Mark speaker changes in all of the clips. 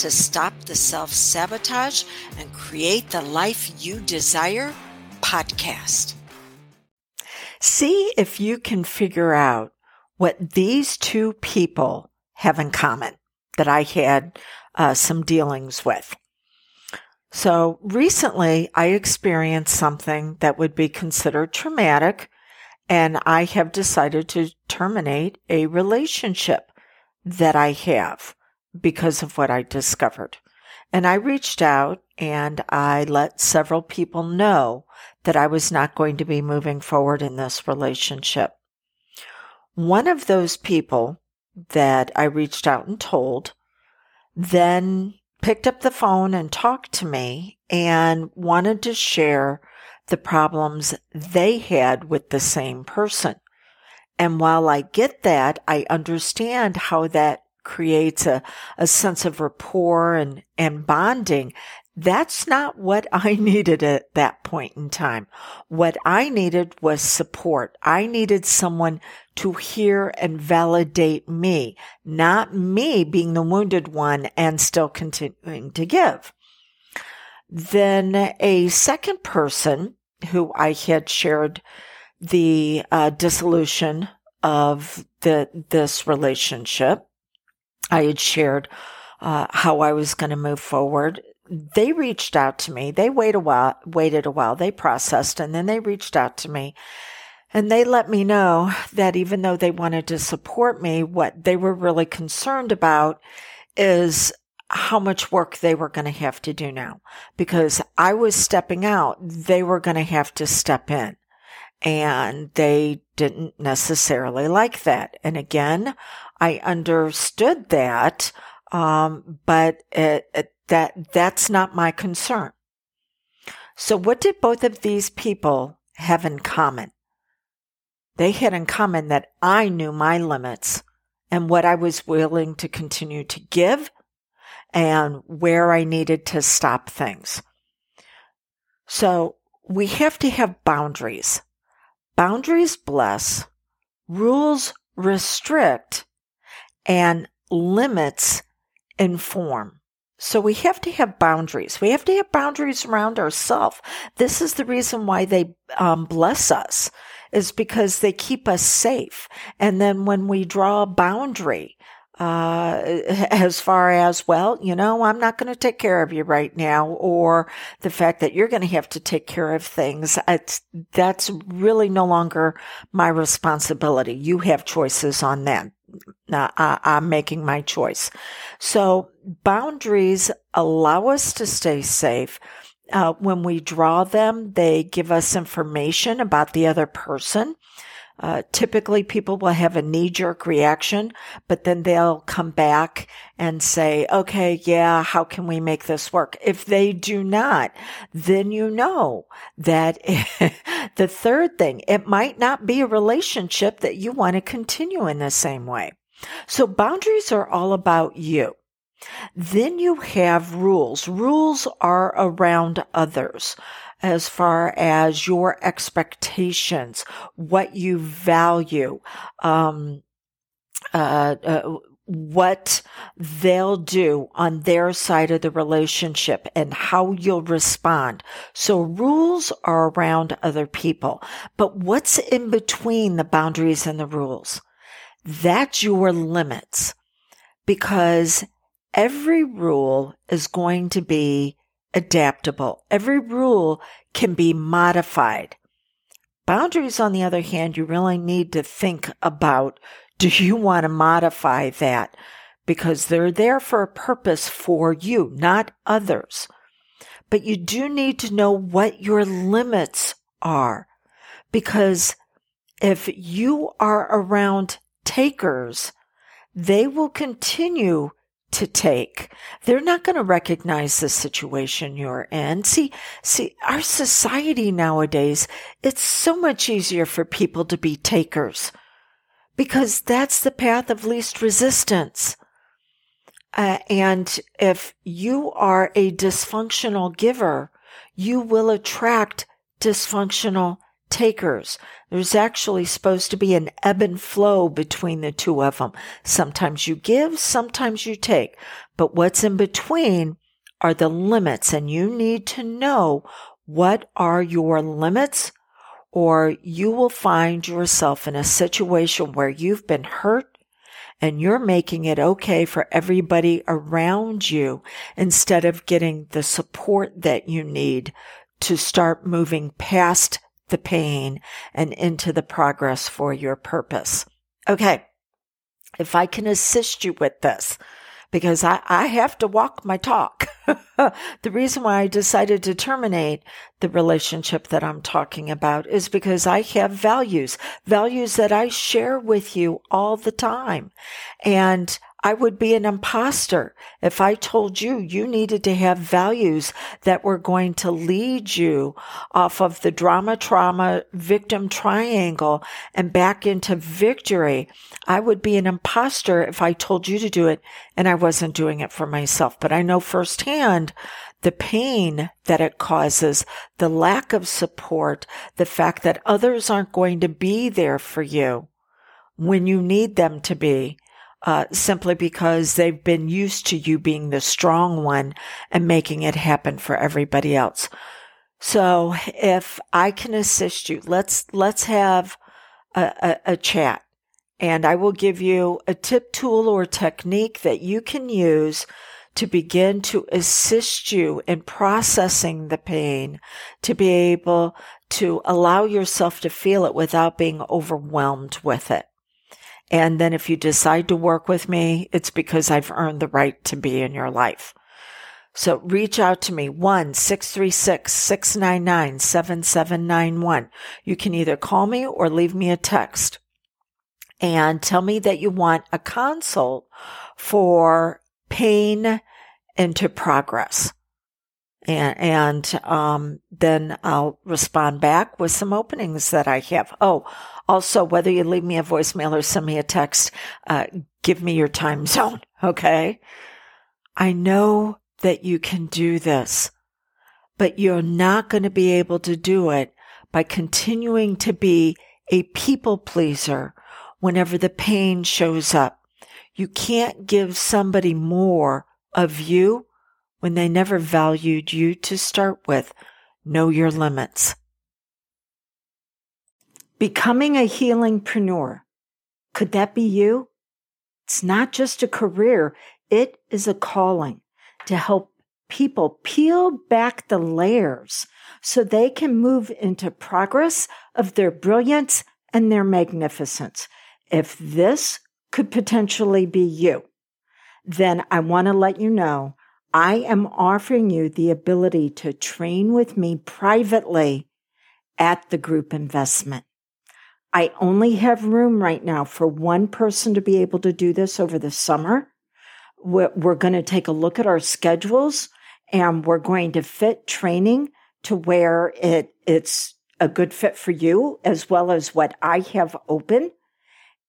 Speaker 1: to Stop the Self Sabotage and Create the Life You Desire podcast. See if you can figure out what these two people have in common that I had uh, some dealings with. So recently I experienced something that would be considered traumatic and I have decided to terminate a relationship that I have because of what I discovered. And I reached out and I let several people know that I was not going to be moving forward in this relationship. One of those people that I reached out and told then picked up the phone and talked to me and wanted to share the problems they had with the same person. And while I get that, I understand how that creates a, a sense of rapport and, and bonding. That's not what I needed at that point in time. What I needed was support. I needed someone to hear and validate me, not me being the wounded one and still continuing to give. Then a second person who I had shared the uh, dissolution of the this relationship I had shared uh, how I was going to move forward. They reached out to me. They waited a while, waited a while. They processed and then they reached out to me and they let me know that even though they wanted to support me, what they were really concerned about is how much work they were going to have to do now because I was stepping out. They were going to have to step in and they didn't necessarily like that. And again, I understood that, um, but it, it, that that's not my concern. So, what did both of these people have in common? They had in common that I knew my limits and what I was willing to continue to give and where I needed to stop things. So we have to have boundaries. Boundaries bless, rules restrict, and limits inform. So we have to have boundaries. We have to have boundaries around ourselves. This is the reason why they um, bless us is because they keep us safe. And then when we draw a boundary, uh, as far as, well, you know, I'm not going to take care of you right now, or the fact that you're going to have to take care of things. It's, that's really no longer my responsibility. You have choices on that. I, I'm making my choice. So boundaries allow us to stay safe. Uh, when we draw them, they give us information about the other person. Uh, typically people will have a knee jerk reaction, but then they'll come back and say, okay, yeah, how can we make this work? If they do not, then you know that the third thing, it might not be a relationship that you want to continue in the same way. So boundaries are all about you. Then you have rules. Rules are around others as far as your expectations, what you value, um, uh, uh, what they'll do on their side of the relationship and how you'll respond. So rules are around other people, but what's in between the boundaries and the rules? That's your limits because every rule is going to be adaptable. Every rule can be modified. Boundaries, on the other hand, you really need to think about do you want to modify that? Because they're there for a purpose for you, not others. But you do need to know what your limits are. Because if you are around takers, they will continue to take. They're not going to recognize the situation you're in. See, see, our society nowadays, it's so much easier for people to be takers because that's the path of least resistance. Uh, and if you are a dysfunctional giver, you will attract dysfunctional takers. There's actually supposed to be an ebb and flow between the two of them. Sometimes you give, sometimes you take. But what's in between are the limits and you need to know what are your limits or you will find yourself in a situation where you've been hurt and you're making it okay for everybody around you instead of getting the support that you need to start moving past the pain and into the progress for your purpose. Okay. If I can assist you with this, because I, I have to walk my talk. the reason why I decided to terminate the relationship that I'm talking about is because I have values, values that I share with you all the time. And I would be an imposter if I told you you needed to have values that were going to lead you off of the drama, trauma, victim triangle and back into victory. I would be an imposter if I told you to do it and I wasn't doing it for myself. But I know firsthand the pain that it causes, the lack of support, the fact that others aren't going to be there for you when you need them to be uh, simply because they've been used to you being the strong one and making it happen for everybody else. So if I can assist you, let's, let's have a, a, a chat and I will give you a tip tool or technique that you can use to begin to assist you in processing the pain, to be able to allow yourself to feel it without being overwhelmed with it. And then if you decide to work with me, it's because I've earned the right to be in your life. So reach out to me, 1-636-699-7791. You can either call me or leave me a text and tell me that you want a consult for pain into progress. And, and um, then I'll respond back with some openings that I have. Oh, also, whether you leave me a voicemail or send me a text, uh, give me your time zone. Okay. I know that you can do this, but you're not going to be able to do it by continuing to be a people pleaser whenever the pain shows up. You can't give somebody more of you when they never valued you to start with. Know your limits. Becoming a healingpreneur. Could that be you? It's not just a career. It is a calling to help people peel back the layers so they can move into progress of their brilliance and their magnificence. If this could potentially be you, then I want to let you know I am offering you the ability to train with me privately at the group investment. I only have room right now for one person to be able to do this over the summer. We're, we're going to take a look at our schedules and we're going to fit training to where it, it's a good fit for you as well as what I have open.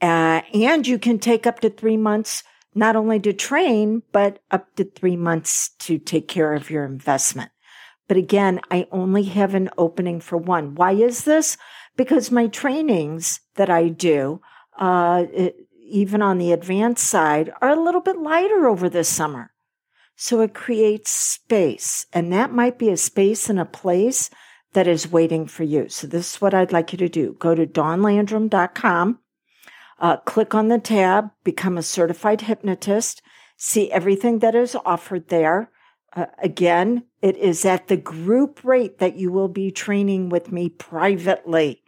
Speaker 1: Uh, and you can take up to three months, not only to train, but up to three months to take care of your investment. But again, I only have an opening for one. Why is this? because my trainings that I do, uh, it, even on the advanced side, are a little bit lighter over the summer. So it creates space, and that might be a space and a place that is waiting for you. So this is what I'd like you to do. Go to dawnlandrum.com, uh, click on the tab, become a certified hypnotist, see everything that is offered there. Uh, again, it is at the group rate that you will be training with me privately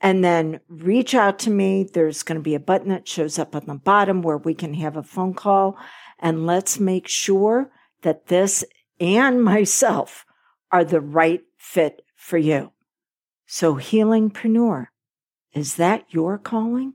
Speaker 1: and then reach out to me. There's going to be a button that shows up on the bottom where we can have a phone call and let's make sure that this and myself are the right fit for you. So healingpreneur, is that your calling?